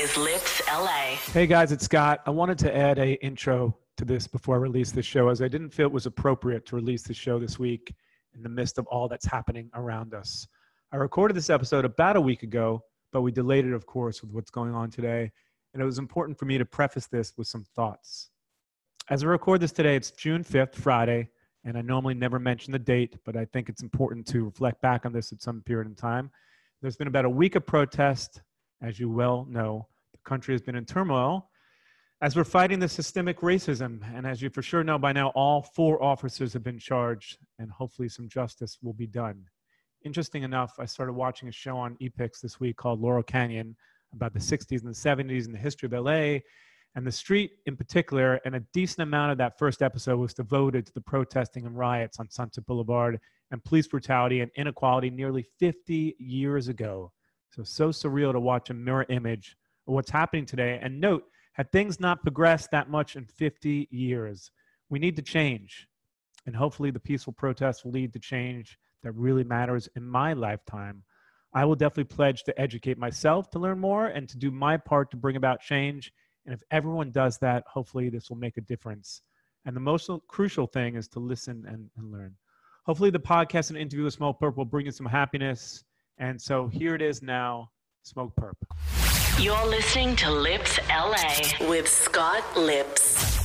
Is Lips LA. Hey guys, it's Scott. I wanted to add a intro to this before I release the show, as I didn't feel it was appropriate to release the show this week in the midst of all that's happening around us. I recorded this episode about a week ago, but we delayed it, of course, with what's going on today. And it was important for me to preface this with some thoughts. As I record this today, it's June 5th, Friday, and I normally never mention the date, but I think it's important to reflect back on this at some period in time. There's been about a week of protest. As you well know, the country has been in turmoil as we're fighting the systemic racism. And as you for sure know by now, all four officers have been charged, and hopefully some justice will be done. Interesting enough, I started watching a show on Epix this week called Laurel Canyon about the 60s and the 70s and the history of LA and the street in particular. And a decent amount of that first episode was devoted to the protesting and riots on Sunset Boulevard and police brutality and inequality nearly 50 years ago. So, so surreal to watch a mirror image of what's happening today. And note, had things not progressed that much in 50 years, we need to change. And hopefully, the peaceful protests will lead to change that really matters in my lifetime. I will definitely pledge to educate myself to learn more and to do my part to bring about change. And if everyone does that, hopefully, this will make a difference. And the most crucial thing is to listen and, and learn. Hopefully, the podcast and interview with Smoke Purp will bring you some happiness and so here it is now Smoke Perp. You're listening to Lips LA with Scott Lips.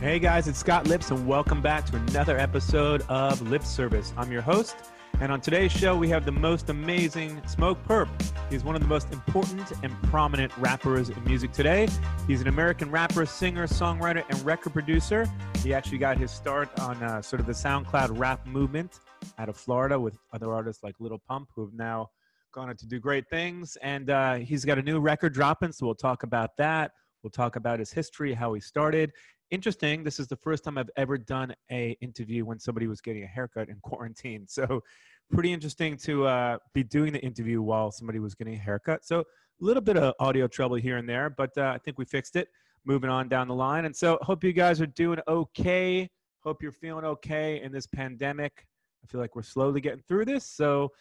Hey guys, it's Scott Lips, and welcome back to another episode of Lip Service. I'm your host, and on today's show, we have the most amazing Smoke Perp. He's one of the most important and prominent rappers in music today. He's an American rapper, singer, songwriter, and record producer. He actually got his start on uh, sort of the SoundCloud rap movement out of Florida with other artists like Little Pump, who have now gone on to do great things. And uh, he's got a new record dropping, so we'll talk about that. We'll talk about his history, how he started. Interesting. This is the first time I've ever done a interview when somebody was getting a haircut in quarantine. So pretty interesting to uh, be doing the interview while somebody was getting a haircut. So a little bit of audio trouble here and there, but uh, I think we fixed it. Moving on down the line. And so hope you guys are doing okay. Hope you're feeling okay in this pandemic. I feel like we're slowly getting through this. So,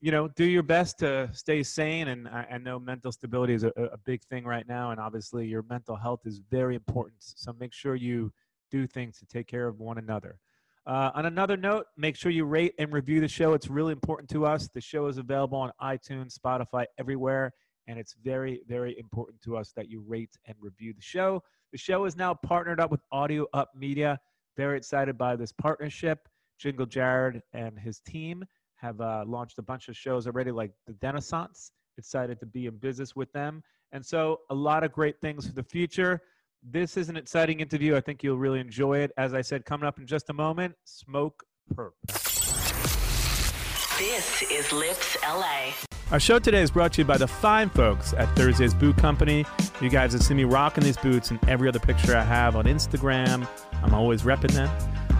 you know, do your best to stay sane. And I, I know mental stability is a, a big thing right now. And obviously, your mental health is very important. So make sure you do things to take care of one another. Uh, on another note, make sure you rate and review the show. It's really important to us. The show is available on iTunes, Spotify, everywhere. And it's very, very important to us that you rate and review the show. The show is now partnered up with Audio Up Media. Very excited by this partnership. Jingle Jared and his team have uh, launched a bunch of shows already, like the Renaissance. Excited to be in business with them. And so, a lot of great things for the future. This is an exciting interview. I think you'll really enjoy it. As I said, coming up in just a moment, Smoke Perp. This is Lips LA. Our show today is brought to you by the fine folks at Thursday's Boot Company. You guys have seen me rocking these boots in every other picture I have on Instagram. I'm always repping them.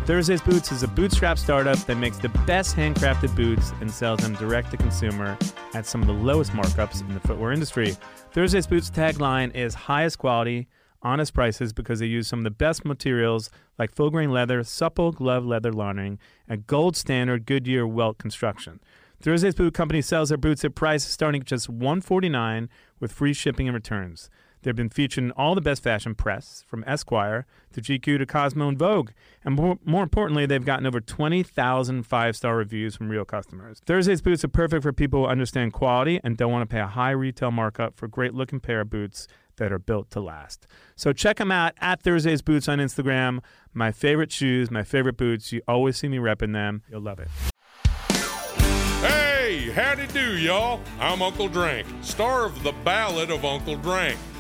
Thursday's Boots is a bootstrap startup that makes the best handcrafted boots and sells them direct to consumer at some of the lowest markups in the footwear industry. Thursday's Boots tagline is highest quality, honest prices because they use some of the best materials like full grain leather, supple glove leather lining, and gold standard Goodyear welt construction. Thursday's Boot Company sells their boots at prices starting at just 149 with free shipping and returns. They've been featured in all the best fashion press, from Esquire to GQ to Cosmo and Vogue. And more, more importantly, they've gotten over 20,000 five star reviews from real customers. Thursday's boots are perfect for people who understand quality and don't want to pay a high retail markup for great looking pair of boots that are built to last. So check them out at Thursday's Boots on Instagram. My favorite shoes, my favorite boots. You always see me repping them. You'll love it. Hey, howdy do, y'all. I'm Uncle Drank, star of The Ballad of Uncle Drank.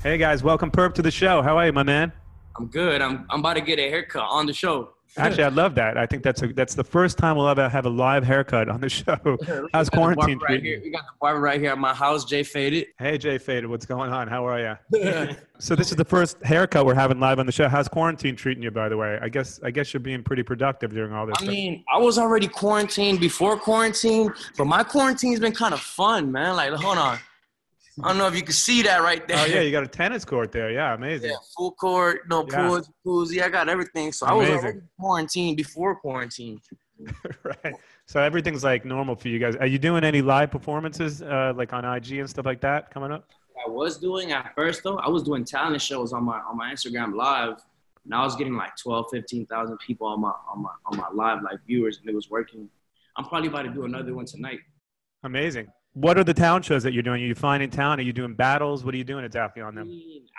Hey guys, welcome Perp to the show. How are you, my man? I'm good. I'm I'm about to get a haircut on the show. Actually, I love that. I think that's a, that's the first time we'll ever have a live haircut on the show. How's quarantine right here. We got the barber right here at my house, Jay Faded. Hey, Jay Faded, what's going on? How are you? so this is the first haircut we're having live on the show. How's quarantine treating you, by the way? I guess I guess you're being pretty productive during all this. I stuff. mean, I was already quarantined before quarantine, but my quarantine's been kind of fun, man. Like, hold on. I don't know if you can see that right there. Oh yeah, you got a tennis court there. Yeah, amazing. Yeah, full court, no yeah. pools, pools. Yeah, I got everything. So amazing. I was already quarantined before quarantine. right. So everything's like normal for you guys. Are you doing any live performances, uh, like on IG and stuff like that, coming up? I was doing at first though. I was doing talent shows on my on my Instagram live, and I was getting like 12, 15,000 people on my on my on my live like viewers, and it was working. I'm probably about to do another one tonight. Amazing. What are the town shows that you're doing? Are you flying in town? Are you doing battles? What are you doing exactly on them?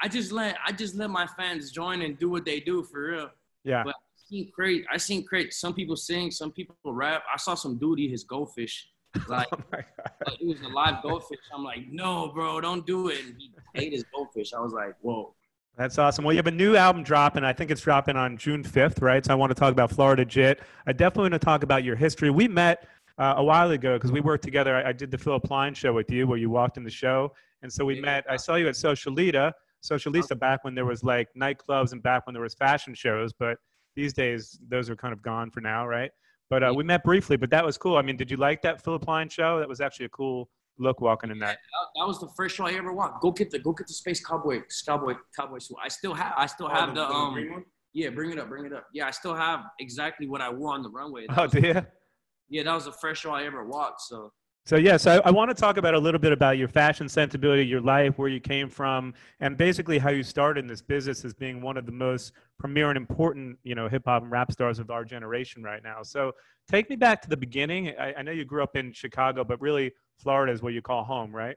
I just let I just let my fans join and do what they do for real. Yeah. But I seen great. I seen great. Some people sing, some people rap. I saw some dude eat his goldfish. Like, oh like it was a live goldfish. I'm like, no, bro, don't do it. And he ate his goldfish. I was like, whoa. That's awesome. Well, you have a new album dropping. I think it's dropping on June 5th, right? So I want to talk about Florida Jit. I definitely want to talk about your history. We met uh, a while ago because we worked together. I, I, did the Philip Plein show with you where you walked in the show. And so we yeah. met. I saw you at Socialita, Socialista back when there was like nightclubs and back when there was fashion shows. But these days, those are kind of gone for now, right? But uh, we met briefly, but that was cool. I mean, did you like that Philip Plein show? That was actually a cool look walking in that. that. was the first show I ever walked. Go get the go get the space cowboy cowboy cowboy suit. I still have I still have oh, the, the um yeah bring it up bring it up yeah I still have exactly what I wore on the runway. That oh, do you? Yeah, that was the first show I ever walked. So. So yes, I, I want to talk about a little bit about your fashion sensibility, your life, where you came from, and basically how you started in this business as being one of the most premier and important, you know, hip hop and rap stars of our generation right now. So take me back to the beginning. I, I know you grew up in Chicago, but really Florida is what you call home, right?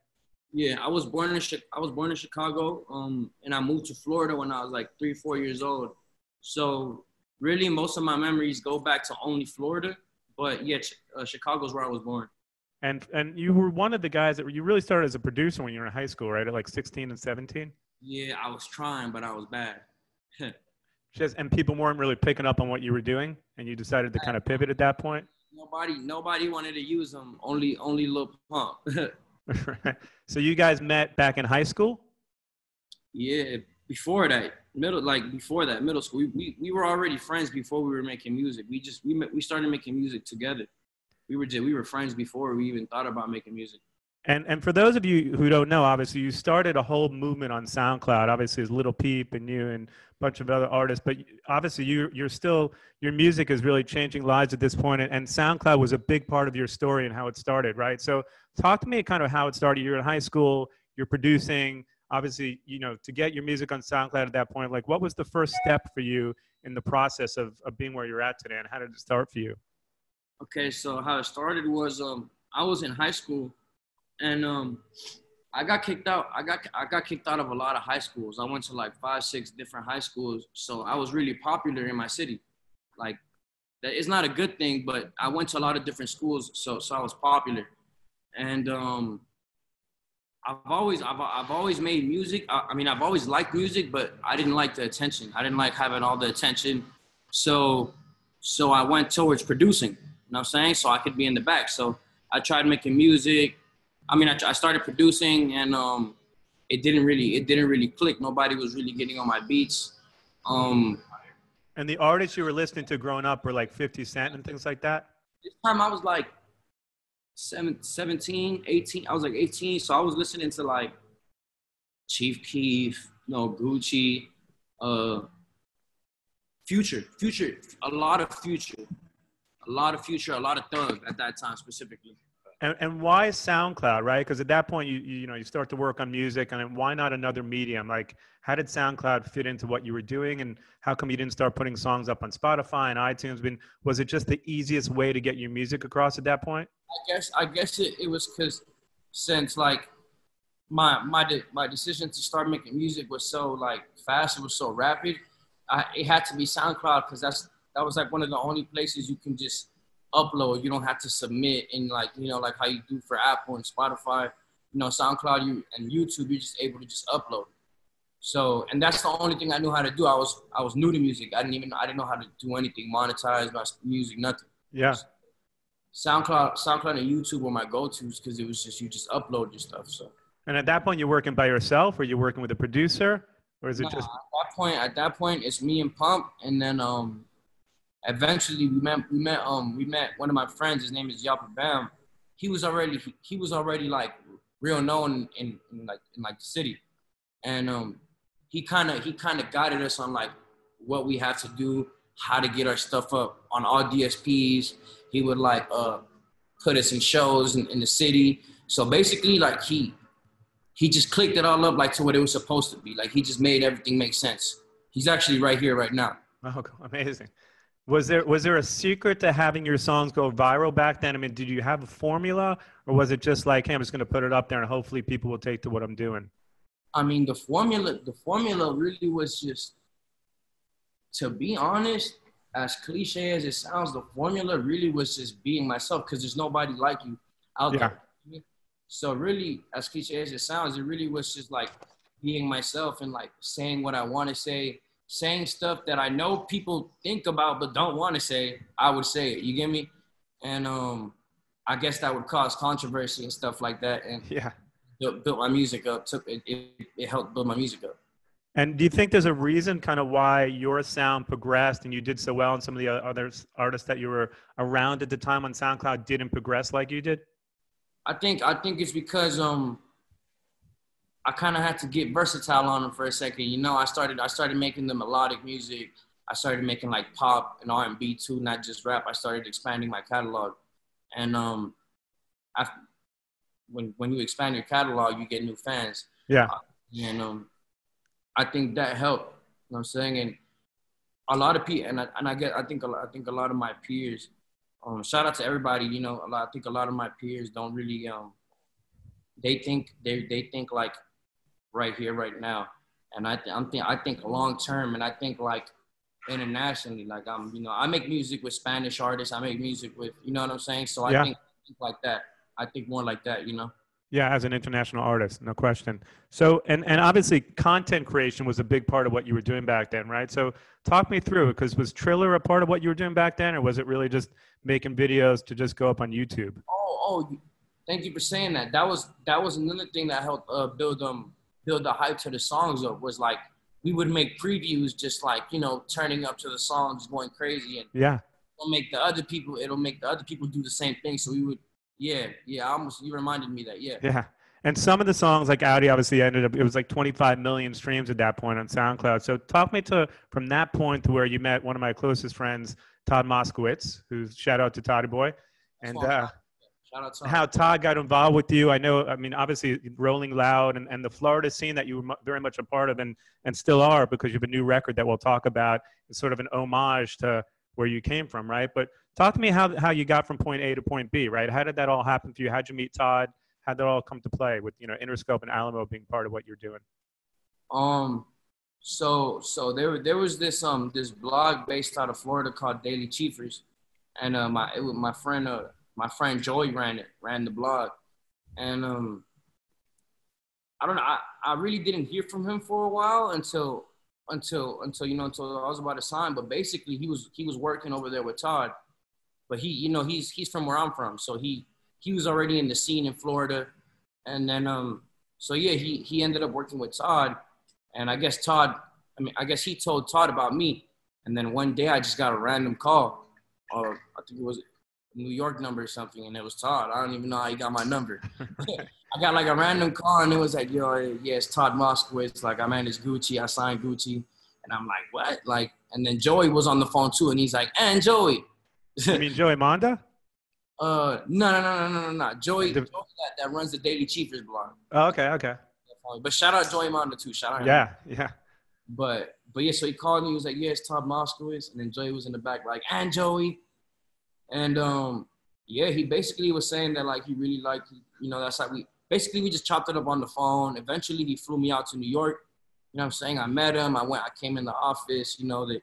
Yeah, I was born in I was born in Chicago, um, and I moved to Florida when I was like three, four years old. So really, most of my memories go back to only Florida. But yeah, uh, Chicago's where I was born. And and you were one of the guys that you really started as a producer when you were in high school, right? At like 16 and 17. Yeah, I was trying, but I was bad. Just and people weren't really picking up on what you were doing, and you decided to kind of pivot at that point. Nobody, nobody wanted to use them. Only, only Lil Pump. so you guys met back in high school? Yeah, before that, middle like before that middle school we, we, we were already friends before we were making music. We just we we started making music together. We were just we were friends before we even thought about making music. And and for those of you who don't know obviously you started a whole movement on soundcloud obviously as little peep and you and a bunch of other artists but obviously you you're still your music is really changing lives at this point and, and soundcloud was a big part of your story and how it started right? So talk to me kind of how it started. You're in high school you're producing obviously, you know, to get your music on SoundCloud at that point, like what was the first step for you in the process of, of being where you're at today and how did it start for you? Okay, so how it started was um, I was in high school and um, I got kicked out. I got I got kicked out of a lot of high schools. I went to like five, six different high schools. So I was really popular in my city. Like that is not a good thing, but I went to a lot of different schools, so so I was popular. And um, I've always I've, I've always made music. I, I, mean, I've always liked music, but I didn't like the attention. I didn't like having all the attention. So so I went towards producing. You know what I'm saying? So I could be in the back. So I tried making music. I mean, I, I started producing, and um, it didn't really it didn't really click. Nobody was really getting on my beats. Um, and the artists you were listening to growing up were like 50 Cent and things like that. This time I was like seven, 17, 18. I was like 18. So I was listening to like Chief Keef, you know, Gucci, uh, Future, Future, a lot of Future, a lot of Future, a lot of Thug at that time specifically. And, and why SoundCloud, right? Because at that point, you, you know you start to work on music, and why not another medium? Like, how did SoundCloud fit into what you were doing, and how come you didn't start putting songs up on Spotify and iTunes? I mean, was it just the easiest way to get your music across at that point? I guess I guess it, it was because since like my my de- my decision to start making music was so like fast, it was so rapid. I, it had to be SoundCloud because that's that was like one of the only places you can just upload. You don't have to submit and like you know like how you do for Apple and Spotify. You know, SoundCloud you and YouTube, you're just able to just upload. So, and that's the only thing I knew how to do. I was I was new to music. I didn't even I didn't know how to do anything, monetize my music, nothing. Yeah. SoundCloud, SoundCloud and YouTube were my go-tos because it was just you just upload your stuff. So. And at that point, you're working by yourself, or you're working with a producer, or is it Nah, just? at that point? At that point, it's me and Pump, and then um, eventually we met. We met um, we met one of my friends. His name is Yappa Bam. He was already he, he was already like real known in, in like in like the city, and um, he kind of he kind of guided us on like what we had to do, how to get our stuff up on all DSPs. He would like uh put us in shows in, in the city. So basically, like he he just clicked it all up like to what it was supposed to be. Like he just made everything make sense. He's actually right here right now. Oh, amazing. Was there was there a secret to having your songs go viral back then? I mean, did you have a formula, or was it just like, hey, I'm just going to put it up there and hopefully people will take to what I'm doing? I mean, the formula, the formula really was just, to be honest, as cliche as it sounds, the formula really was just being myself because there's nobody like you out there. So really, as cliche as it sounds, it really was just like being myself and like saying what I want to say, saying stuff that I know people think about but don't want to say. I would say it. You get me? And um, I guess that would cause controversy and stuff like that. And Yeah. built, built my music up. Took it, it, it helped build my music up. And do you think there's a reason kind of why your sound progressed and you did so well and some of the other artists that you were around at the time on SoundCloud didn't progress like you did? I think I think it's because um I kind of had to get versatile on them for a second. You know, I started I started making the melodic music. I started making like pop and R and B too, not just rap. I started expanding my catalog, and um, I when when you expand your catalog, you get new fans, Yeah. and um, I think that helped. You know what I'm saying? And a lot of people, and I, and I get, I think, a lot, I think a lot of my peers, um, shout out to everybody. You know, a lot, I think a lot of my peers don't really, um, they think they they think like right here, right now, and I th- I'm think I think long term, and I think like internationally. Like I'm, you know, I make music with Spanish artists. I make music with, you know what I'm saying. So I Yeah. think like that. I think more like that. You know. Yeah, as an international artist, no question. So, and, and obviously, content creation was a big part of what you were doing back then, right? So, talk me through it because was Triller a part of what you were doing back then, or was it really just making videos to just go up on YouTube? Oh, oh, thank you for saying that. That was that was another thing that helped uh, build um build the hype to the songs up. Was like we would make previews, just like you know, turning up to the songs, going crazy, and Yeah, it'll make the other people. It'll make the other people do the same thing. So we would, yeah, yeah. I almost you reminded me that, yeah. yeah. And some of the songs, like Audi, obviously ended up, it was like 25 million streams at that point on SoundCloud. So, talk me to from that point to where you met one of my closest friends, Todd Moskowitz, who's shout out to Toddy Boy. And, uh, How Todd got involved with you. I know, I mean, obviously, Rolling Loud and, and the Florida scene that you were very much a part of and, and still are because you have a new record that we'll talk about. It's sort of an homage to where you came from, right? But talk to me how, how you got from point A to point B, right? How did that all happen for you? How'd you meet Todd? How'd that all come to play with, you know, Interscope and Alamo being part of what you're doing? Um, so so there there was this um this blog based out of Florida called Daily Chiefers, and uh, my it was my friend uh my friend Joey ran it ran the blog, and um I don't know I, I really didn't hear from him for a while until until until you know until I was about to sign, but basically he was he was working over there with Todd, but he you know he's he's from where I'm from, so he he was already in the scene in Florida, and then um so yeah he he ended up working with Todd. And I guess Todd, I mean, I guess he told Todd about me. And then one day I just got a random call, or I think it was New York number or something, and it was Todd. I don't even know how he got my number. I got like a random call, and it was like, yo, yeah, it's Todd Moskowitz. Like, I managed Gucci. I signed Gucci. And I'm like, what? Like, and then Joey was on the phone too, and he's like, and Joey. You mean Joey Monda? Uh, no, no, no, no, no, no, no. Joey, Div- Joey that, that runs the Daily Chiefers blog. Oh, okay, okay. But shout out Joey Mondo too. Shout out. him. Yeah, yeah. But but yeah, so he called me. He was like, "Yeah, it's Todd Moskowitz," and then Joey was in the back like, "And Joey," and um, yeah, he basically was saying that like he really liked, you know, that's like we basically we just chopped it up on the phone. Eventually, he flew me out to New York. You know what I'm saying? I met him. I went. I came in the office. You know that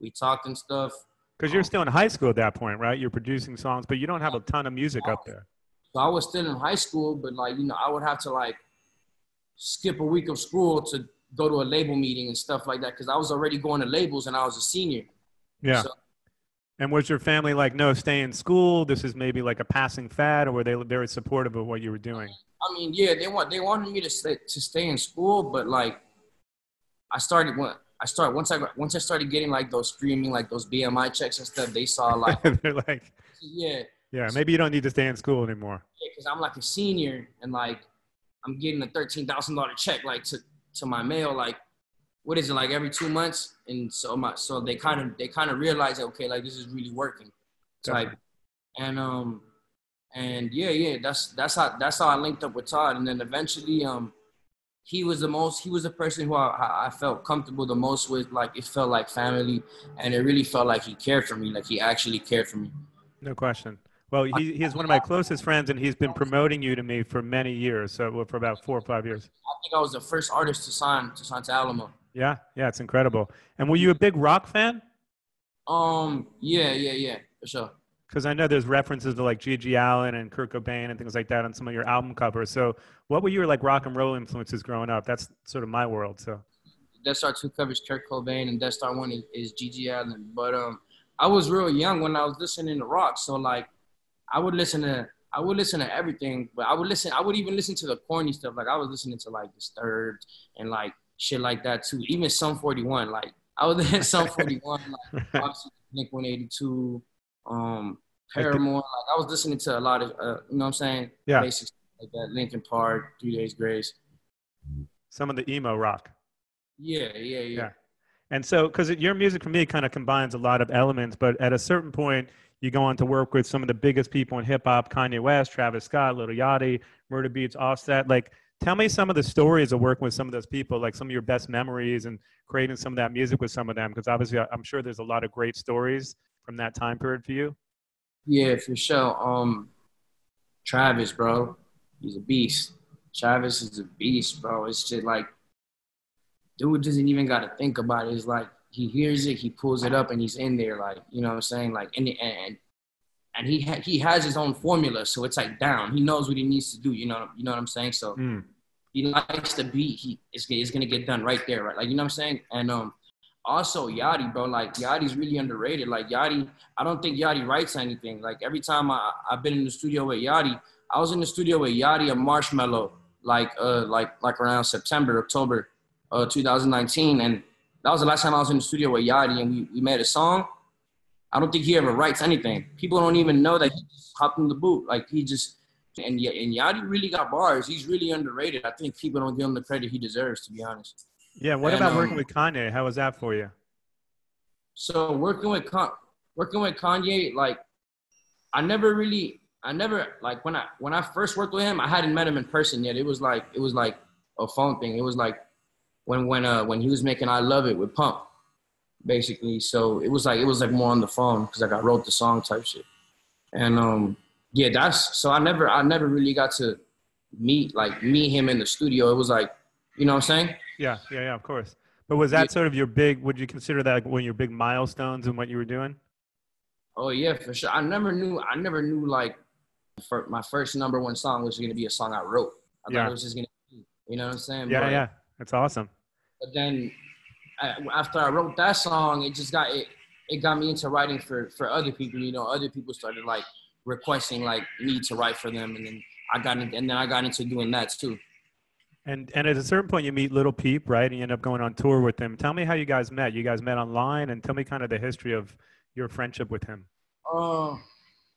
we talked and stuff. Because you're still in high school at that point, right? You're producing songs, but you don't have a ton of music up there. So I was still in high school, but like you know, I would have to like skip a week of school to go to a label meeting and stuff like that because I was already going to labels and I was a senior. Yeah. So, And was your family like, no, stay in school? This is maybe like a passing fad, or were they very supportive of what you were doing? I mean, yeah, they want they wanted me to stay to stay in school, but like I started when I started once I once I started getting like those streaming like those BMI checks and stuff, they saw like They're like, yeah, yeah, maybe you don't need to stay in school anymore. Yeah, because I'm like a senior and like I'm getting a thirteen thousand dollar check like to to my mail like what is it like every two months and so my so they kind of they kind of realized okay like this is really working type and um and yeah yeah that's that's how that's how I linked up with Todd and then eventually um he was the most he was the person who I, I felt comfortable the most with like it felt like family and it really felt like he cared for me like he actually cared for me No question. Well, he, he's one of my closest friends, and he's been promoting you to me for many years. So for about four or five years. I think I was the first artist to sign to sign to Alamo. Yeah, yeah, it's incredible. And were you a big rock fan? Um, yeah, yeah, yeah, for sure. Because I know there's references to like GG Allin and Kurt Cobain and things like that on some of your album covers. So, what were your like rock and roll influences growing up? That's sort of my world. So, Deadstar two covers Kurt Cobain, and Deadstar one is, is GG Allin. But um, I was real young when I was listening to rock, so like, I would listen to I would listen to everything, but I would listen. I would even listen to the corny stuff. Like I was listening to like Disturbed and like shit like that too. Even some Forty One. Like I was in Sum 41. Like obviously Eighty Two. Um, Paramore. Like I was listening to a lot of uh, you know what I'm saying. Yeah. Basic stuff like that. Linkin Park. Three Days Grace. some of the emo rock. Yeah, yeah, yeah. Yeah. And so, because your music for me kind of combines a lot of elements, but at a certain point, you go on to work with some of the biggest people in hip hop Kanye West, Travis Scott, Lil Yachty, Murder Beats, Offset. Like, tell me some of the stories of working with some of those people, like some of your best memories and creating some of that music with some of them. Because obviously, I'm sure there's a lot of great stories from that time period for you. Yeah, for sure. Um, Travis, bro, he's a beast. Travis is a beast, bro. It's just like, dude doesn't even got to think about it. It's like he hears it, he pulls it up, and he's in there. Like, you know what I'm saying? Like, and and and he ha- he has his own formula, so it's like down. He knows what he needs to do. You know, you know what I'm saying? So Mm. he likes the beat. He it's, it's gonna get done right there, right? Like, you know what I'm saying? And um, also Yachty, bro. Like Yachty's really underrated. Like Yachty, I don't think Yachty writes anything. Like every time I I've been in the studio with Yachty, I was in the studio with Yachty and Marshmello, like uh like like around September, October, uh 2019, and that was the last time I was in the studio with Yachty, and we, we made a song. I don't think he ever writes anything. People don't even know that he just hopped in the boot. Like he just and y- and Yachty really got bars. He's really underrated. I think people don't give him the credit he deserves, to be honest. Yeah. What And, about um, working with Kanye? How was that for you? So working with Con- working with Kanye, like I never really, I never like when I when I first worked with him, I hadn't met him in person yet. It was like it was like a phone thing. It was like when when uh when he was making I Love It with Pump, basically. So it was like it was like more on the phone because like I wrote the song type shit, and um yeah, that's so I never I never really got to meet like meet him in the studio. It was like you know what I'm saying. Yeah. Yeah. Yeah. Of course. But was that sort of your big? Would you consider that like one of your big milestones in what you were doing? Oh yeah, for sure. I never knew. I never knew like for my first number one song was gonna be a song I wrote. I Yeah. thought it was just gonna, be, you know what I'm saying? Yeah. But, Yeah. That's awesome. But then after I wrote that song, it just got it. It got me into writing for for other people. You know, other people started like requesting like me to write for them, and then I got in, and then I got into doing that too. And and at a certain point, you meet Little Peep, right? And you end up going on tour with him. Tell me how you guys met. You guys met online, and tell me kind of the history of your friendship with him. Oh,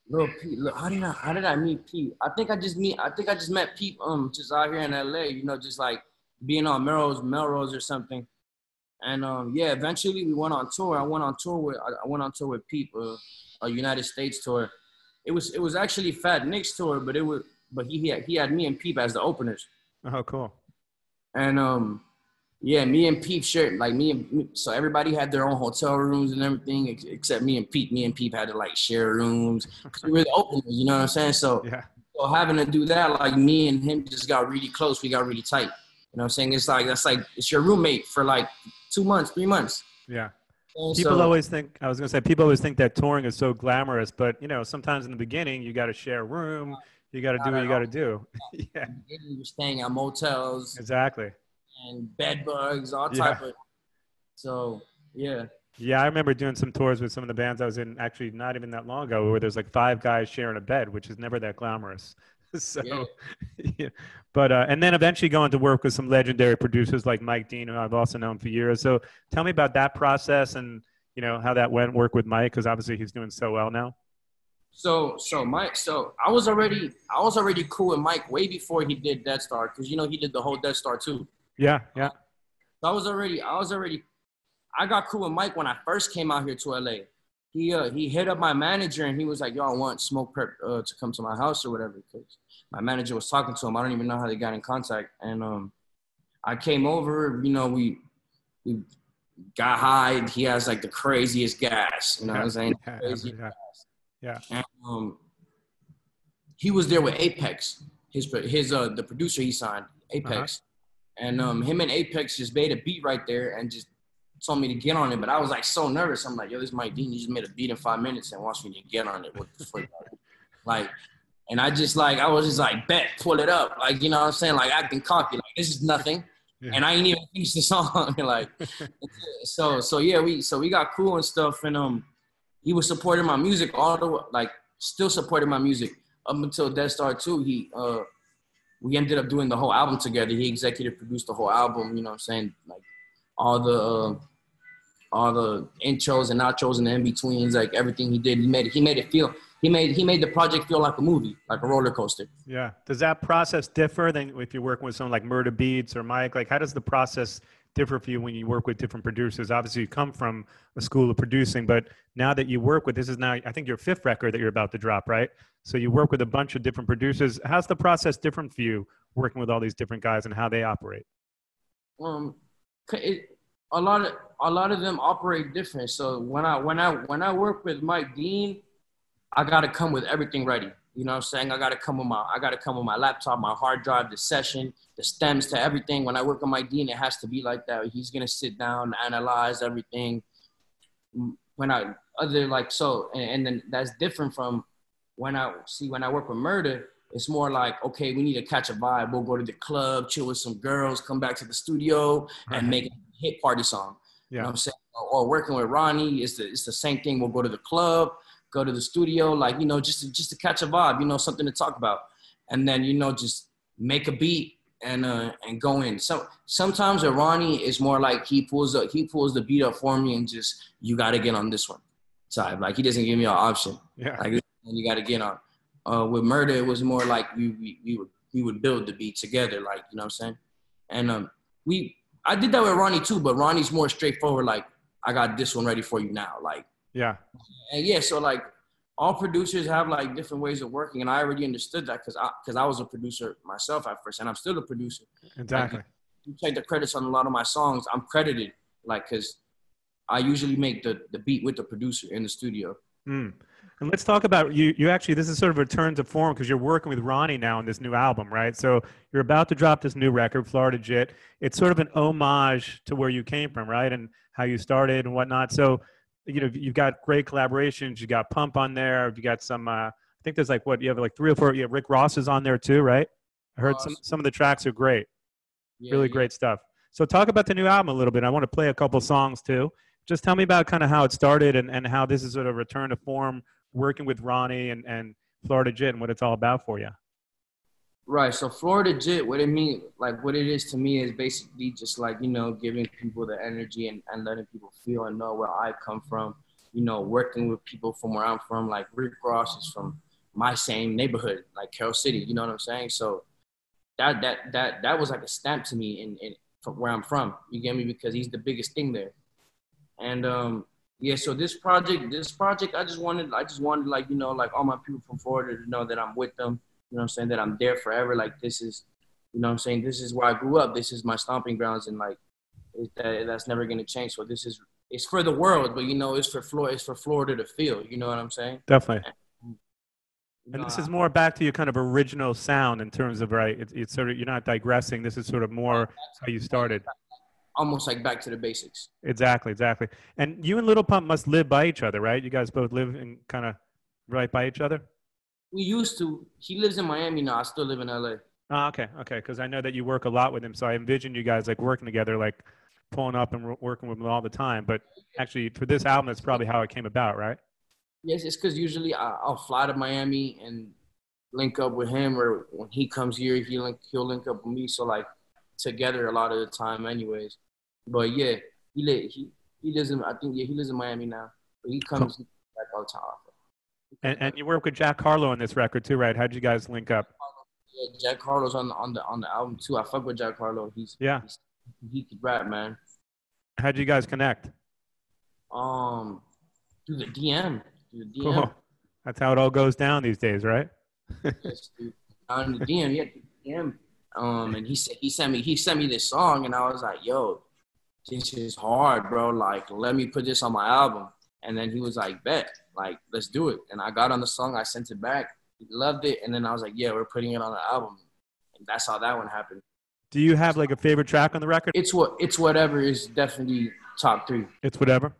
little Peep. Look, how did I how did I meet Peep? I think I just meet I think I just met Peep um just out here in LA, you know, just like being on Melrose, Melrose or something. And um yeah, eventually we went on tour. I went on tour with I went on tour with Peep, uh, a United States tour. it was it was actually Fat Nick's tour, but it was but he had he had me and Peep as the openers, Oh, cool. and um, yeah, me and Peep shared like me and me- so everybody had their own hotel rooms and everything ex- except me and Peep. Me and Peep had to like share rooms. we were the openers, you know what I'm saying? So Yeah. so having to do that, like me and him just got really close. We got really tight. You know what I'm saying? It's like that's like it's your roommate for like two months, three months. Yeah. And People so- always think I was to say people always think that touring is so glamorous, but you know sometimes in the beginning you got to share a room, you got to do what you got to do. yeah, you're staying at motels exactly. and bed bugs, all Yeah. type of. So yeah, Yeah, I remember doing some tours with some of the bands I was in. Actually, not even that long ago, where there's like five guys sharing a bed, which is never that glamorous. so, Yeah. yeah. but uh, and then eventually going to work with some legendary producers like Mike Dean, who I've also known for years. So tell me about that process and you know how that went. Work with Mike because obviously he's doing so well now. So so Mike, so I was already I was already cool with Mike way before he did Deadstar because you know he did the whole Deadstar too. Yeah, yeah, So I was already I was already I got cool with Mike when I first came out here to LA. He uh he hit up my manager and he was like, "Yo, I want Smoke Perp uh, to come to my house or whatever." Because my manager was talking to him. I don't even know how they got in contact. And um, I came over. You know, we we got high. He has like the craziest gas. You know what I'm saying? yeah, Crazy yeah. and um, he was there with Apex, his his uh the producer he signed, Apex, and um him and Apex just made a beat right there and just told me to get on it. But I was like so nervous. I'm like, yo, this is Mike Dean. He just made a beat in five minutes and wants me to get on it. What the fuck? like, and I just like I was just like, bet, pull it up, like you know what I'm saying, like acting cocky, like this is nothing. Yeah. And I ain't even finished the song, like so so yeah we so we got cool and stuff and um he was supporting my music all the way, like still supporting my music up until Deadstar 2. He uh we ended up doing the whole album together. He executive produced the whole album, you know what I'm saying? Like all the uh, all the intros and outros and the in-betweens, like everything he did, he made it he made it feel he made he made the project feel like a movie, like a roller coaster. Yeah. Does that process differ than if you're working with someone like Murder Beats or Mike? Like, how does the process differ for you when you work with different producers? Obviously, you come from a school of producing, but now that you work with this is now, I think, your fifth record that you're about to drop, right? So you work with a bunch of different producers. How's the process different for you working with all these different guys and how they operate? um it, a lot of a lot of them operate different. So when I when I when I work with Mike Dean, I gotta come with everything ready. You know what I'm saying? I gotta come with my I gotta come with my laptop, my hard drive, the session, the stems to everything. When I work with Mike Dean, it has to be like that. He's gonna sit down, analyze everything. When I other like so, and, and then that's different from when I see when I work with Murder. It's more like okay, we need to catch a vibe. We'll go to the club, chill with some girls, come back to the studio, and make hit party song. You know what I'm saying? Or, or working with Ronnie, it's the it's the same thing. We'll go to the club, go to the studio, like you know, just to, just to catch a vibe, you know, something to talk about, and then you know, just make a beat and uh and go in. So sometimes with Ronnie, is more like he pulls up, he pulls the beat up for me and just you got to get on this one side. Like he doesn't give me an option. Yeah. Like you got to get on. Uh, with murder, it was more like we, we we would we would build the beat together, like you know what I'm saying. And um, we I did that with Ronnie too, but Ronnie's more straightforward. Like I got this one ready for you now. Like Yeah. and yeah, so like all producers have like different ways of working, and I already understood that because I because I was a producer myself at first, and I'm still a producer. Exactly. You take the credits on a lot of my songs, I'm credited like because I usually make the the beat with the producer in the studio. Mm. And let's talk about you. You actually, this is sort of a return to form because you're working with Ronnie now on this new album, right? So you're about to drop this new record, Florida Jit. It's sort of an homage to where you came from, right? And how you started and whatnot. So, you know, you've got great collaborations. You got Pump on there. You got some. Uh, I think there's like what you have like three or four. Yeah, Rick Ross is on there too, right? I heard some some of the tracks are great, Yeah, really yeah. great stuff. So talk about the new album a little bit. I want to play a couple songs too. Just tell me about kind of how it started and, and how this is sort of a return to form, working with Ronnie and, and Florida Jit and what it's all about for you. Right. So Florida Jit, what it mean, like what it is to me is basically just like, you know, giving people the energy and, and letting people feel and know where I come from. You know, working with people from where I'm from, like Rick Ross is from my same neighborhood, like Carol City, you know what I'm saying? So that that that that was like a stamp to me in, in from where I'm from. You get me? Because he's the biggest thing there. And um yeah, so this project, this project, I just wanted, I just wanted like you know, like all my people from Florida to know that I'm with them. You know, what I'm saying that I'm there forever. Like this is, you know, what I'm saying this is where I grew up. This is my stomping grounds, and like it, that, that's never gonna change. So this is, it's for the world, but you know, it's for Florida, it's for Florida to feel. You know what I'm saying? Definitely. You And know, this is more back to your kind of original sound in terms of right. It's, it's sort of you're not digressing. This is sort of more oh, how you started. Almost like back to the basics. Exactly, exactly. And you and Little Pump must live by each other, right? You guys both live in kind of right by each other. We used to. He lives in Miami now. I still live in LA. Oh, ah, okay, okay. Because I know that you work a lot with him, so I envision you guys like working together, like pulling up and wo- working with him all the time. But actually, for this album, that's probably how it came about, right? Yes, it's because usually I'll fly to Miami and link up with him, or when he comes here, he link he'll link up with me. So like together a lot of the time, anyways. But yeah, he li- he he lives in I think yeah he lives in Miami now, but he comes back all the time. And, and you work with Jack Harlow on this record too, right? How'd you guys link up? Yeah, Jack Harlow's on the on the on the album too. I fuck with Jack Harlow. He's Yeah. he's, he could rap, man. How'd you guys connect? Um, through the DM, through the DM. Cool. That's how it all goes down these days, right? Yes, dude. on the DM, yeah, the DM. Um, and he said he sent me he sent me this song, and I was like, "Yo, this is hard, bro. Like, let me put this on my album." And then he was like, "Bet, like, let's do it." And I got on the song, I sent it back. He loved it, and then I was like, "Yeah, we're putting it on the album." And that's how that one happened. Do you have like a favorite track on the record? It's what it's whatever is definitely top three. It's whatever.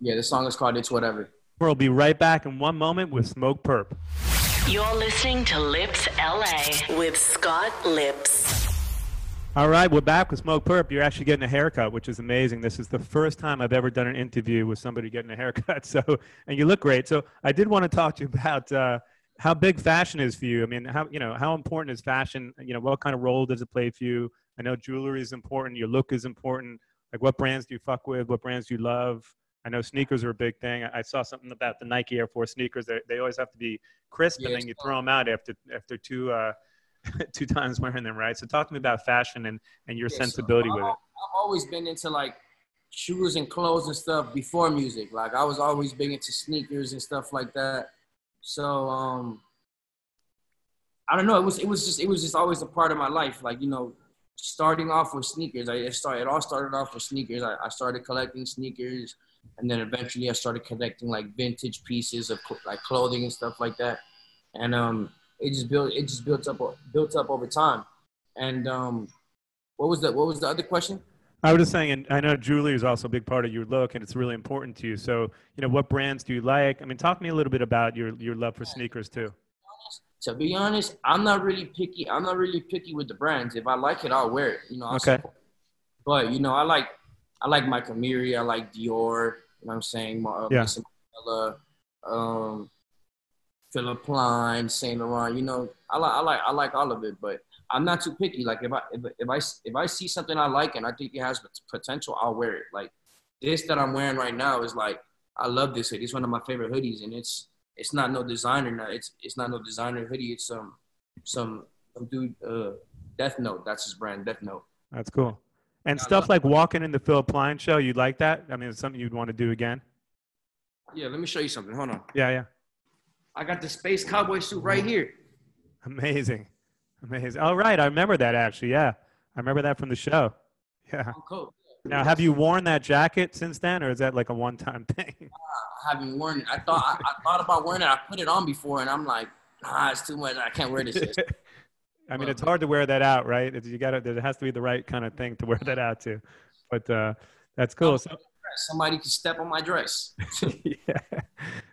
Yeah, the song is called "It's Whatever." We'll be right back in one moment with Smoke Perp. You're listening to Lips LA with Scott Lips. All right, we're back with Smoke Perp. You're actually getting a haircut, which is amazing. This is the first time I've ever done an interview with somebody getting a haircut. So, and you look great. So, I did want to talk to you about uh, how big fashion is for you. I mean, how you know how important is fashion? You know, what kind of role does it play for you? I know jewelry is important. Your look is important. Like, what brands do you fuck with? What brands do you love? I know sneakers are a big thing. I I saw something about the Nike Air Force sneakers. They, they always have to be crisp, and then you throw them out after after two uh, two times wearing them, right? So, talk to me about fashion and and your Yeah, so sensibility with it. I've always been into like shoes and clothes and stuff before music. Like I was always big into sneakers and stuff like that. So um I don't know, it was it was just it was just always a part of my life. Like, you know, starting off with sneakers. I started it all started off with sneakers. I, I started collecting sneakers and then eventually I started collecting like vintage pieces of like clothing and stuff like that. And um it just built it just built up built up over time. And um what was the what was the other question? I was just saying, and I know jewelry is also a big part of your look, and it's really important to you. So, you know, what brands do you like? I mean, talk to me a little bit about your your love for sneakers too. To be honest, I'm not really picky. I'm not really picky with the brands. If I like it, I'll wear it. You know. I'll Okay. support- But you know, I like I like Mike Amiri. I like Dior. You know what I'm saying? Ma- uh, Yeah. Um, Philip Plein, Saint Laurent. You know, I like I like I like all of it. But I'm not too picky. Like if I if, if I if I see something I like and I think it has potential, I'll wear it. Like this that I'm wearing right now is like I love this hoodie. It's one of my favorite hoodies, and it's it's not no designer. No, it's it's not no designer hoodie. It's some some some dude. Uh, Death Note. That's his brand. Death Note. That's cool. And I stuff like walking in the Philip Plein show, you like that? I mean, it's something you'd want to do again? Yeah, let me show you something. Hold on. Yeah, yeah. I got the space cowboy suit right here. Amazing, amazing. All right, I remember that actually. Yeah, I remember that from the show. Yeah. Cool. Now, have you worn that jacket since then, or is that like a one-time thing? I haven't worn it. I thought I, I thought about wearing it. I put it on before, and I'm like, nah, it's too much. I can't wear this. I mean, it's hard to wear that out, right? It's, you got to. There has to be the right kind of thing to wear that out to. But uh, that's cool. So, Somebody can step on my dress. yeah.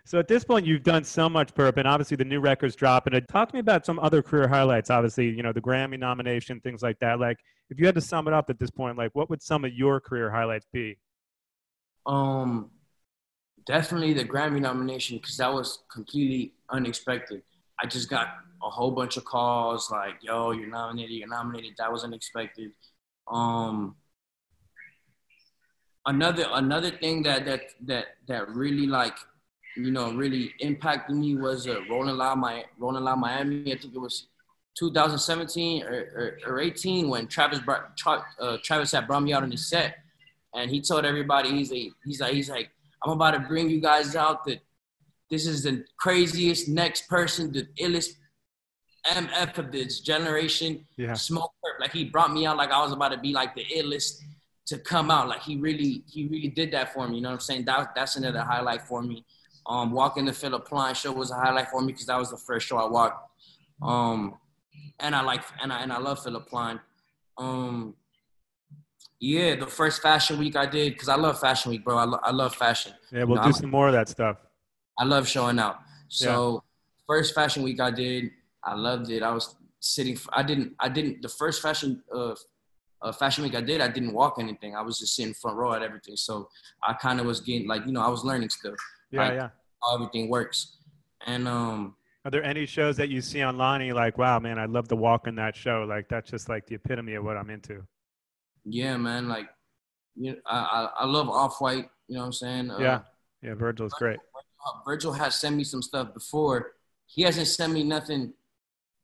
So at this point, you've done so much, Perp, and obviously the new record's dropping. And talk to me about some other career highlights. Obviously, you know the Grammy nomination, things like that. Like, if you had to sum it up at this point, like, what would some of your career highlights be? Um, definitely the Grammy nomination because that was completely unexpected. I just got a whole bunch of calls like, "Yo, you're nominated. You're nominated." That was unexpected. Um, another another thing that that that that really like, you know, really impacted me was uh, Rolling Loud, my Rolling Loud Miami. I think it was 2017 or, or, or 18 when Travis brought, Tra, uh, Travis had brought me out on his set, and he told everybody he's like he's like he's like I'm about to bring you guys out that this is the craziest next person, the illest MF of this generation. Yeah. Smoke Like he brought me out like I was about to be like the illest to come out. Like he really, he really did that for me. You know what I'm saying? That, that's another highlight for me. Um, walking the Philip Plein show was a highlight for me because that was the first show I walked. Um, and I like and I and I love Philip Plein. Um, yeah, the first fashion week I did because I love fashion week, bro. I, lo- I love fashion. Yeah, we'll No, do I'm- some more of that stuff. I love showing out. So first fashion week I did, I loved it. I was sitting. I didn't. I didn't. The first fashion uh, uh fashion week I did, I didn't walk anything. I was just sitting front row at everything. So I kind of was getting like you know I was learning still Yeah, Like- yeah. how everything works. And um Are there any shows that you see online you're like, wow, man, I'd love to walk in that show? Like, that's just like the epitome of what I'm into. yeah, man, like you know, I, I I love Off White. You know what I'm saying? Uh, Yeah. Yeah, Virgil's great. uh, Virgil has sent me some stuff before. He hasn't sent me nothing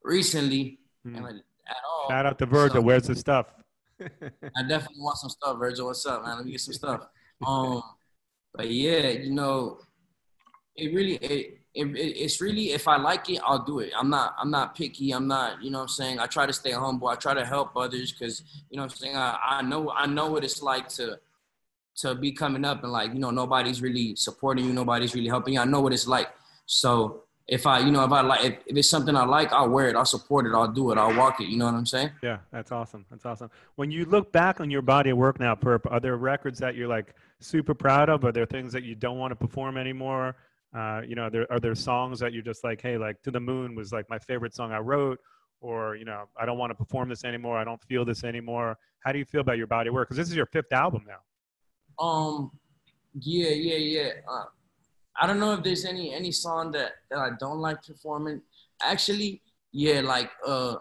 recently Mm. and like, at all. Shout out to Virgil. So- Where's the stuff? I definitely want some stuff, Virgil. What's up, man? Let me get some stuff. Um, but yeah, you know, it really it, it it's really if I like it, I'll do it. I'm not I'm not picky. I'm not you know what I'm saying. I try to stay humble. I try to help others because you know what I'm saying. I, I know I know what it's like to to be coming up and like you know nobody's really supporting you. Nobody's really helping you. I know what it's like. So if I you know if I like if, if it's something I like, I'll wear it. I'll support it. I'll do it. I'll walk it. You know what I'm saying? Yeah, that's awesome. That's awesome. When you look back on your body of work now, Perp, are there records that you're like super proud of? Are there things that you don't want to perform anymore? Uh, you know, there are there songs that you're just like, hey, like "To the Moon" was like my favorite song I wrote, or you know, I don't want to perform this anymore. I don't feel this anymore. How do you feel about your body work? Because this is your fifth album now. Um, yeah, yeah, yeah. Uh, I don't know if there's any any song that that I don't like performing. Actually, yeah, like uh,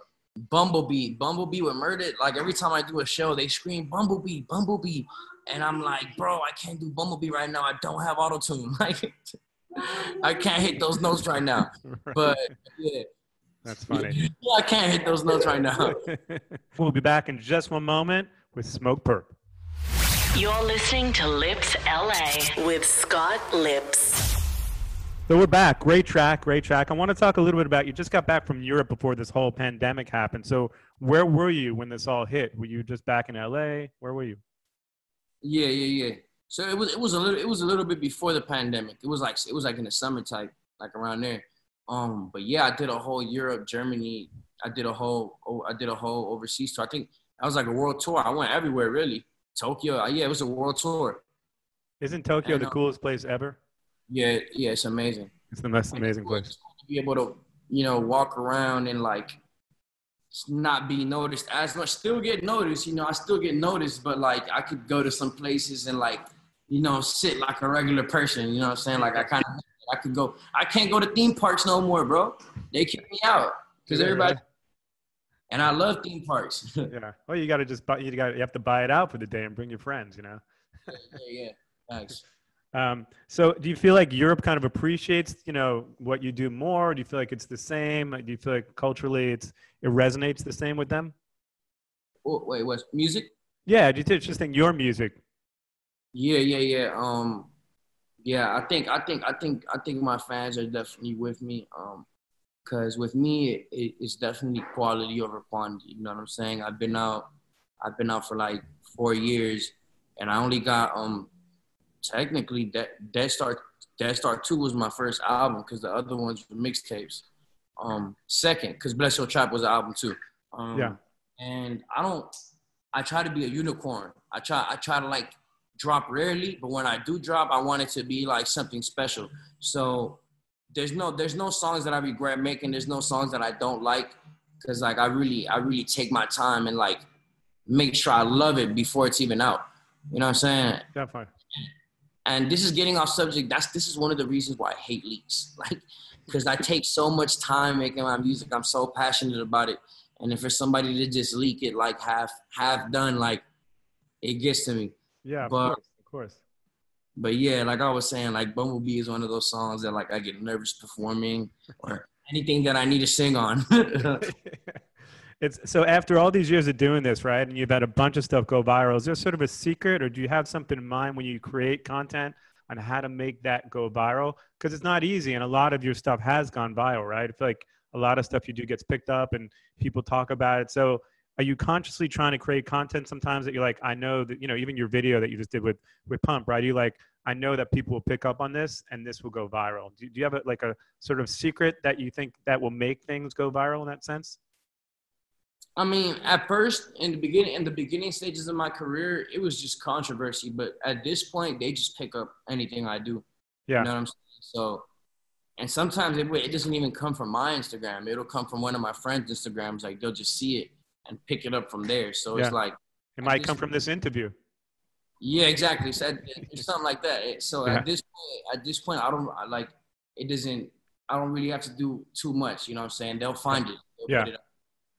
Bumblebee, Bumblebee with Murda. Like every time I do a show, they scream Bumblebee, Bumblebee, and I'm like, bro, I can't do Bumblebee right now. I don't have auto tune. Like, I can't hit those notes right now. But yeah, That's funny. yeah, I can't hit those notes right now. we'll be back in just one moment with Smoke Perp. You're listening to Lipps LA with Scott Lipps. So we're back. Great track, great track. I want to talk a little bit about you just got back from Europe before this whole pandemic happened. So where were you when this all hit? Were you just back in LA? Where were you? Yeah, yeah, yeah. So it was it was a little it was a little bit before the pandemic. It was like it was like in the summer type, like around there. Um, but yeah, I did a whole Europe, Germany. I did a whole oh, I did a whole overseas tour. I think I was like a world tour. I went everywhere really. Tokyo, uh, yeah, it was a world tour. Isn't Tokyo I the know. coolest place ever? Yeah, yeah, it's amazing. It's the most amazing place. To be able to, you know, walk around and like not be noticed as much. Still get noticed, you know. I still get noticed, but like I could go to some places and like, you know, sit like a regular person. You know what I'm saying? Like I kind of, I could go. I can't go to theme parks no more, bro. They kick me out because everybody. And I love theme parks. yeah, Yeah. Well, you got to just buy. You got. You have to buy it out for the day and bring your friends. You know. yeah. Thanks. Um, so, do you feel like Europe kind of appreciates, you know, what you do more? Do you feel like it's the same? Do you feel like culturally it's it resonates the same with them? Oh, wait, what's music? Yeah. Do you just think your music? Yeah, yeah, yeah. Um, yeah, I think, I think, I think, I think my fans are definitely with me. Um, cause with me, it, it, it's definitely quality over quantity. You know what I'm saying? I've been out, I've been out for like four years, and I only got um, technically Dead, Deadstar, Dead Star Two was my first album, cause the other ones were mixtapes. Um, second, cause Bless Yo Trap was an album too. Um, Yeah. And I don't, I try to be a unicorn. I try, I try to like drop rarely, but when I do drop, I want it to be like something special. So there's no there's no songs that I regret making. There's no songs that I don't like because like I really I really take my time and like make sure I love it before it's even out. You know what I'm saying? Definitely. And this is getting off subject. That's this is one of the reasons why I hate leaks. Like because I take so much time making my music. I'm so passionate about it. And if for somebody to just leak it like half half done, like it gets to me. Yeah. Of But- course. Of course. But yeah, like I was saying, like Bumblebee is one of those songs that like I get nervous performing or anything that I need to sing on. it's so after all these years of doing this, right? And you've had a bunch of stuff go viral. Is there sort of a secret, or do you have something in mind when you create content? on how to make that go viral because it's not easy and a lot of your stuff has gone viral right i feel like a lot of stuff you do gets picked up and people talk about it so are you consciously trying to create content sometimes that you're like i know that you know even your video that you just did with with pump right you like i know that people will pick up on this and this will go viral do, do you have a, like a sort of secret that you think that will make things go viral in that sense I mean, at first, in the beginning, in the beginning stages of my career, it was just controversy. But at this point, they just pick up anything I do. yeah You know what I'm saying? So, and sometimes it, it doesn't even come from my Instagram. It'll come from one of my friends' Instagrams. Like they'll just see it and pick it up from there. So Yeah. it's like, it might come from this interview yeah, exactly. So it's something like that. So Yeah. at this point, at this point, I don't I like it. Doesn't I don't really have to do too much. You know what I'm saying? They'll find it. They'll Yeah. it up.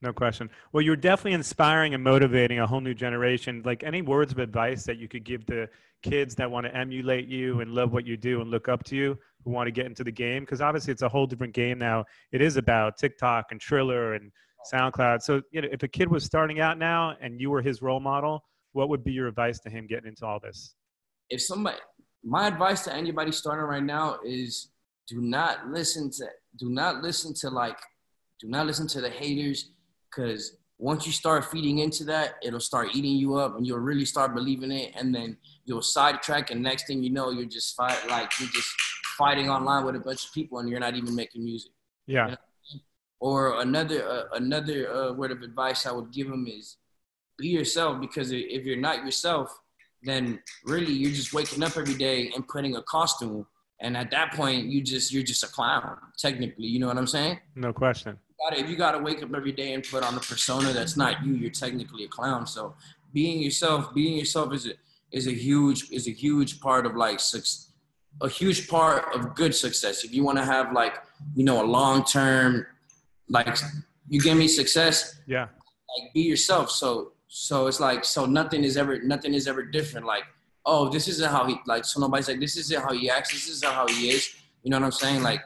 No question. Well, you're definitely inspiring and motivating a whole new generation. Like any words of advice that you could give to kids that want to emulate you and love what you do and look up to you, who want to get into the game? Because obviously it's a whole different game now. It is about TikTok and Triller and SoundCloud. So, you know, if a kid was starting out now and you were his role model, what would be your advice to him getting into all this? if somebody my advice to anybody starting right now is do not listen to do not listen to like do not listen to the haters because once you start feeding into that it'll start eating you up and you'll really start believing it and then you'll sidetrack and next thing you know you're just fight like you're just fighting online with a bunch of people and you're not even making music Yeah. Or another uh, another uh, word of advice I would give them is be yourself because if you're not yourself, then really you're just waking up every day and putting a costume, and at that point you just you're just a clown technically. You know what I'm saying? No question. You gotta- If you gotta wake up every day and put on a persona that's not you, you're technically a clown. So being yourself, being yourself is a is a huge is a huge part of like a huge part of good success. If you want to have like you know a long term like you give me success Yeah. like be yourself so so it's like so nothing is ever nothing is ever different like oh this isn't how he like so nobody's like this isn't how he acts this isn't how he is you know what i'm saying like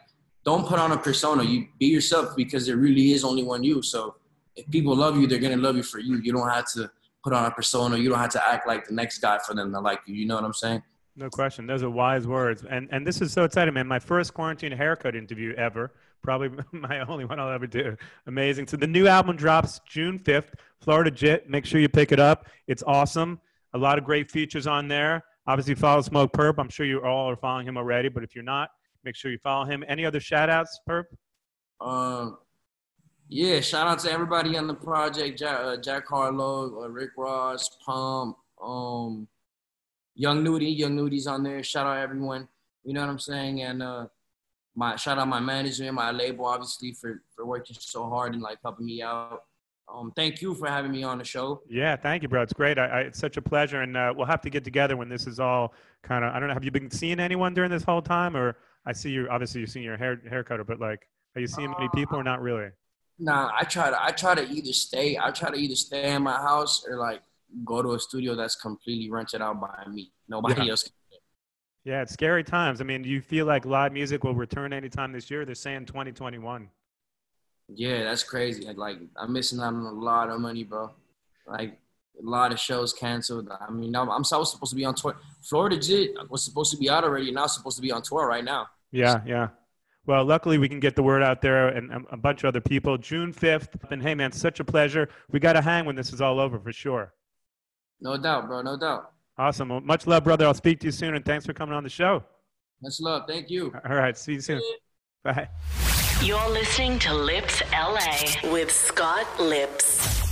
don't put on a persona you be yourself because there really is only one you so if people love you they're gonna love you for you you don't have to put on a persona you don't have to act like the next guy for them to like you you know what i'm saying No question. Those are wise words. And and this is so exciting, man. My first quarantine haircut interview ever. Probably my only one I'll ever do. Amazing. So the new album drops June 5th, Florida Jit. Make sure you pick it up. It's awesome. A lot of great features on there. Obviously follow Smoke Perp. I'm sure you all are following him already, but if you're not, make sure you follow him. Any other shout outs, Perp? Um, yeah, shout out to everybody on the project: Jack, uh, Jack Harlow, uh, Rick Ross, Pump, um, Young Nudy, Young Nudy's on there. Shout out everyone. You know what I'm saying? And uh, my shout out my management, my label, obviously for for working so hard and like helping me out. Um, thank you for having me on the show. Yeah, thank you, bro. It's great. I, I, it's such a pleasure, and uh, we'll have to get together when this is all kind of. I don't know. Have you been seeing anyone during this whole time, or I see you? Obviously, you're seeing your hair haircutter, but like, are you seeing many people or not really? Nah, I try to I try to either stay I try to either stay in my house or like go to a studio that's completely rented out by me. Nobody Yeah. else. Can. Yeah, it's scary times. I mean, do you feel like live music will return anytime this year? They're saying 2021. Yeah, that's crazy. Like I'm missing out on a lot of money, bro. Like a lot of shows canceled. I mean, I'm, I'm I was supposed to be on tour. Florida Jit was supposed to be out already. and Now supposed to be on tour right now. Yeah, yeah. Well, luckily we can get the word out there and a- a bunch of other people. June 5th. And hey, man, such a pleasure. We got to hang when this is all over for sure. No doubt, bro. No doubt. Awesome. Well, much love, brother. I'll speak to you soon, and thanks for coming on the show. Much love. Thank you. All right. See you soon. Bye. You're listening to Lipps LA with Scott Lipps.